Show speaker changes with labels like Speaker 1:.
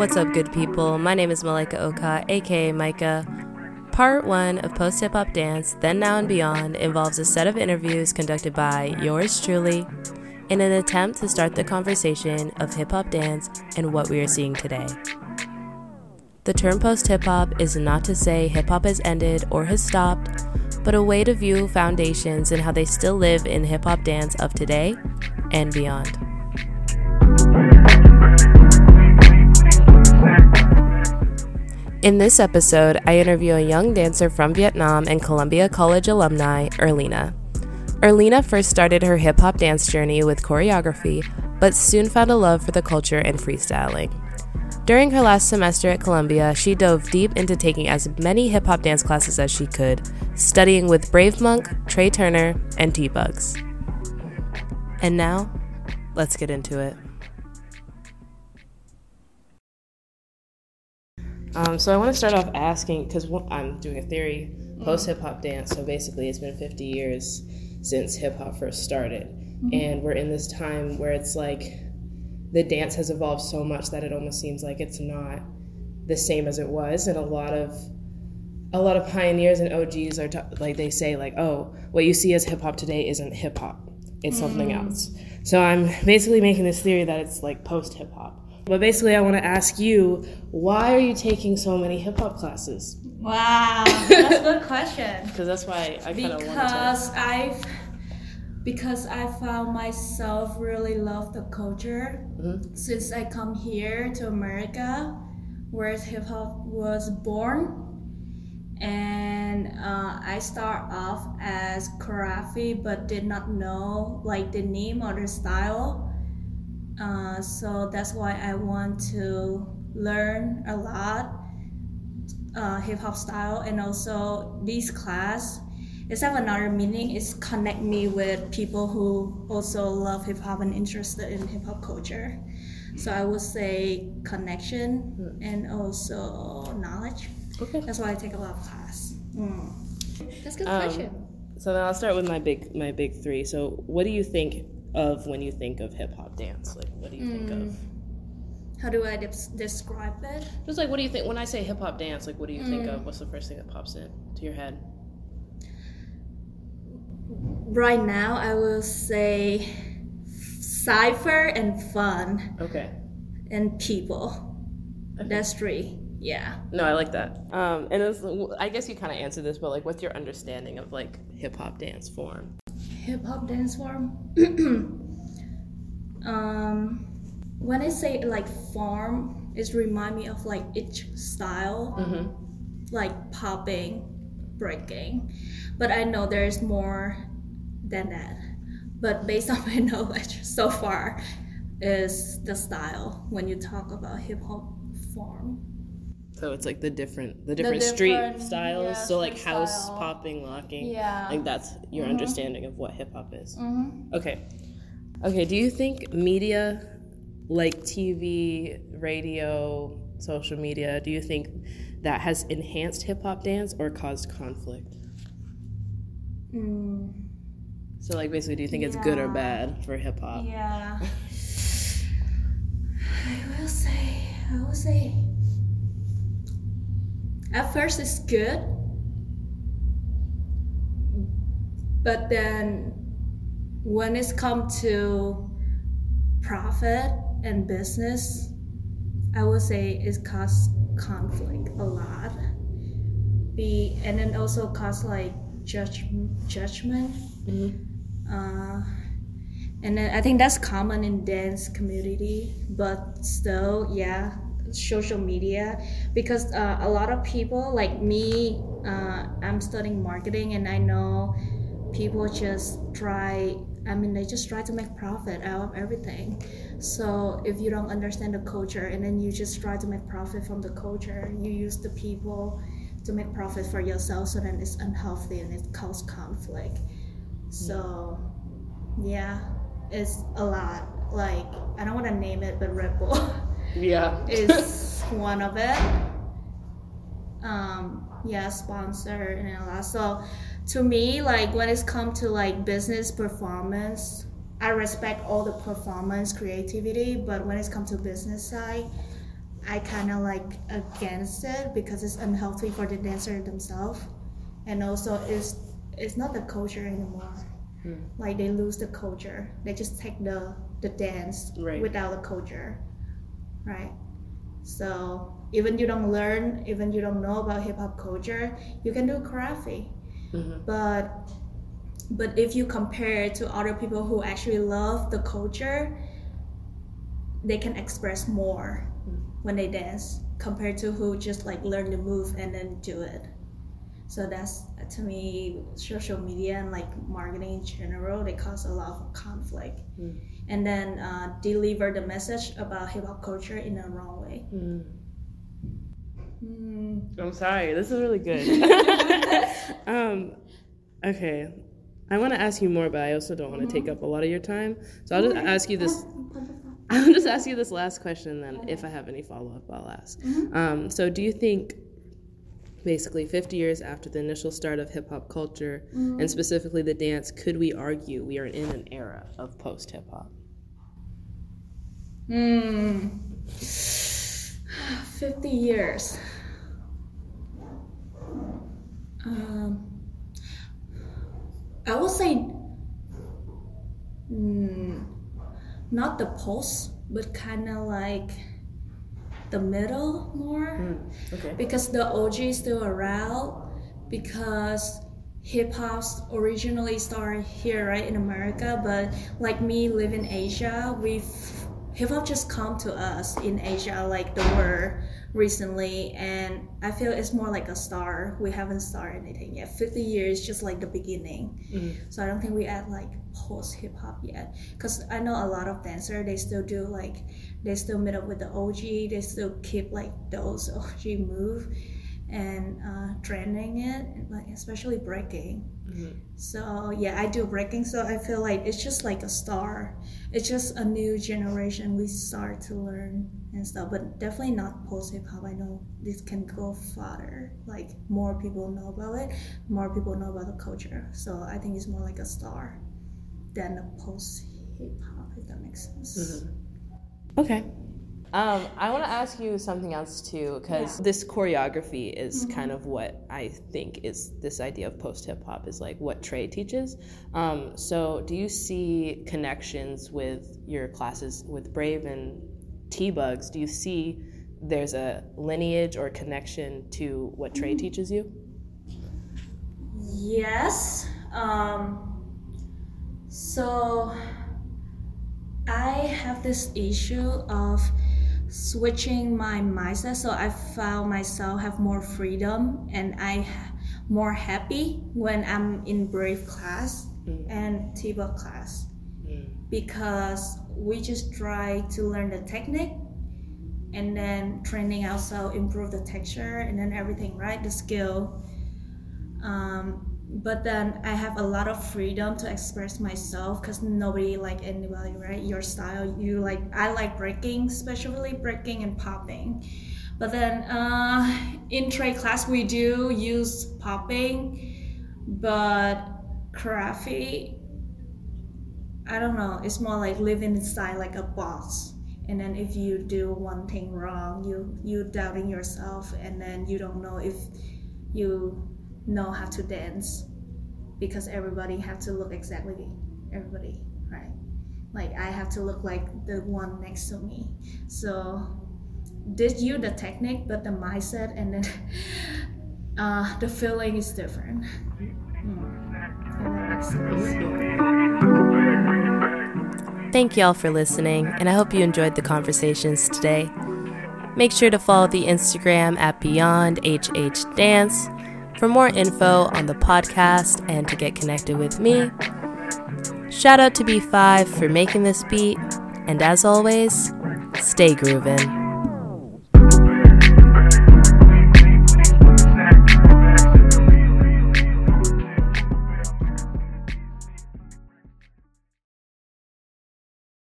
Speaker 1: What's up, good people? My name is Malika Oka, aka Myka. Part one of Post Hip Hop Dance, Then Now and Beyond, involves a set of interviews conducted by yours truly in an attempt to start the conversation of hip hop dance and what we are seeing today. The term post hip hop is not to say hip hop has ended or has stopped, but a way to view foundations and how they still live in hip hop dance of today and beyond. In this episode, I interview a young dancer from Vietnam and Columbia College alumni, Erlina. Erlina first started her hip hop dance journey with choreography, but soon found a love for the culture and freestyling. During her last semester at Columbia, she dove deep into taking as many hip hop dance classes as she could, studying with Brave Monk, Trey Turner, and T Bugs. And now, let's get into it. Um, so I want to start off asking because I'm doing a theory post hip hop dance. So basically, it's been 50 years since hip hop first started, mm-hmm. and we're in this time where it's like the dance has evolved so much that it almost seems like it's not the same as it was, and a lot of a lot of pioneers and OGs are t- like they say like, oh, what you see as hip hop today isn't hip hop; it's mm. something else. So I'm basically making this theory that it's like post hip hop but basically, I want to ask you, why are you taking so many hip hop classes?
Speaker 2: Wow, that's a good question.
Speaker 1: Because that's why I kind of
Speaker 2: Because I've because I found myself really love the culture mm-hmm. since I come here to America, where hip hop was born, and uh, I start off as choreography, but did not know like the name or the style uh, so that's why I want to learn a lot uh, hip hop style and also this class it's have another meaning It's connect me with people who also love hip hop and interested in hip hop culture. So I would say connection hmm. and also knowledge. Okay. That's why I take a lot of class. Mm.
Speaker 3: That's a good um, question.
Speaker 1: So then I'll start with my big my big three. So what do you think of when you think of hip hop dance? Like, what do you mm. think of? Mm.
Speaker 2: How do I de- describe it?
Speaker 1: Just like, what do you think when I say hip hop dance? Like, what do you mm. think of? What's the first thing that pops in to your head?
Speaker 2: Right now, I will say cipher and fun.
Speaker 1: Okay.
Speaker 2: And people. Okay. That's three. Yeah.
Speaker 1: No, I like that. Um, and was, I guess you kind of answered this, but like, what's your understanding of like hip hop dance form?
Speaker 2: Hip hop dance form. um, when I say like form, it remind me of like each style, mm-hmm. like popping, breaking. But I know there's more than that. But based on my knowledge so far, is the style when you talk about hip hop form.
Speaker 1: So it's like the different the different, the different street styles. Yeah, so like house style. popping, locking.
Speaker 2: Yeah.
Speaker 1: Like that's your mm-hmm. understanding of what hip hop is. Mm-hmm. Okay. Okay. Do you think media, like TV, radio, social media, do you think that has enhanced hip hop dance or caused conflict? Mm. So like basically, do you think yeah. it's good or bad for hip hop?
Speaker 2: Yeah. I will say. I will say at first it's good but then when it's come to profit and business i would say it causes conflict a lot be and then also cause like judge, judgment mm-hmm. uh, and then i think that's common in dance community but still yeah social media because uh, a lot of people like me uh, i'm studying marketing and i know people just try i mean they just try to make profit out of everything. So if you don't understand the culture and then you just try to make profit from the culture you use the people to make profit for yourself so then it's unhealthy and it causes conflict. So yeah it's a lot. Like i don't want to name it but bull
Speaker 1: yeah
Speaker 2: is one of it um yeah sponsor and all that so to me like when it's come to like business performance i respect all the performance creativity but when it's come to business side I kind of like against it because it's unhealthy for the dancer themselves, and also it's it's not the culture anymore. Hmm. Like they lose the culture. They just take the the dance right. without the culture, right? So even you don't learn, even you don't know about hip hop culture, you can do karate. Mm-hmm. But but if you compare it to other people who actually love the culture, they can express more mm-hmm. when they dance compared to who just like learn the move and then do it. So that's to me, social media and like marketing in general, they cause a lot of conflict. Mm. And then uh, deliver the message about hip hop culture in a wrong way. Mm.
Speaker 1: Mm. I'm sorry, this is really good. um, okay, I want to ask you more, but I also don't want to take up a lot of your time. So I'll just ask you this. I'll just ask you this last question, then if I have any follow up, I'll ask. Mm-hmm. Um, so, do you think basically 50 years after the initial start of hip hop culture mm-hmm. and specifically the dance, could we argue we are in an era of post hip hop?
Speaker 2: Hmm. 50 years. Um, I would say mm, not the post, but kind of like the middle more. Mm, okay. because the OG is still around because hip hop originally started here right in America. But like me live in Asia we've hip hop just come to us in Asia like the world recently and I feel it's more like a star we haven't started anything yet 50 years just like the beginning mm-hmm. so I don't think we add like post hip hop yet because I know a lot of dancers they still do like they still meet up with the OG. They still keep like those OG move and uh, trending it, like especially breaking. Mm-hmm. So yeah, I do breaking. So I feel like it's just like a star. It's just a new generation. We start to learn and stuff, but definitely not post hip hop. I know this can go farther. Like more people know about it, more people know about the culture. So I think it's more like a star than a post hip hop. If that makes sense. Mm-hmm.
Speaker 1: Okay. Um, I want to ask you something else too, because yeah. this choreography is mm-hmm. kind of what I think is this idea of post hip hop is like what Trey teaches. Um, so, do you see connections with your classes with Brave and T Bugs? Do you see there's a lineage or connection to what Trey mm-hmm. teaches you?
Speaker 2: Yes. Um, so I have this issue of switching my mindset so I found myself have more freedom and I more happy when I'm in brave class mm. and Tiba class. Because we just try to learn the technique and then training also improve the texture and then everything right the skill um, but then I have a lot of freedom to express myself because nobody like anybody, right? Your style, you like I like breaking, especially breaking and popping. But then uh, in trade class we do use popping, but choreography, I don't know. It's more like living inside like a box. And then if you do one thing wrong, you you doubting yourself, and then you don't know if you know how to dance because everybody have to look exactly everybody right like i have to look like the one next to me so did you the technique but the mindset and then uh, the feeling is different mm.
Speaker 1: Thank y'all for listening, and I hope you enjoyed the conversations today. Make sure to follow the Instagram at Beyond HH Dance for more info on the podcast and to get connected with me, shout out to B5 for making this beat, and as always, stay groovin'.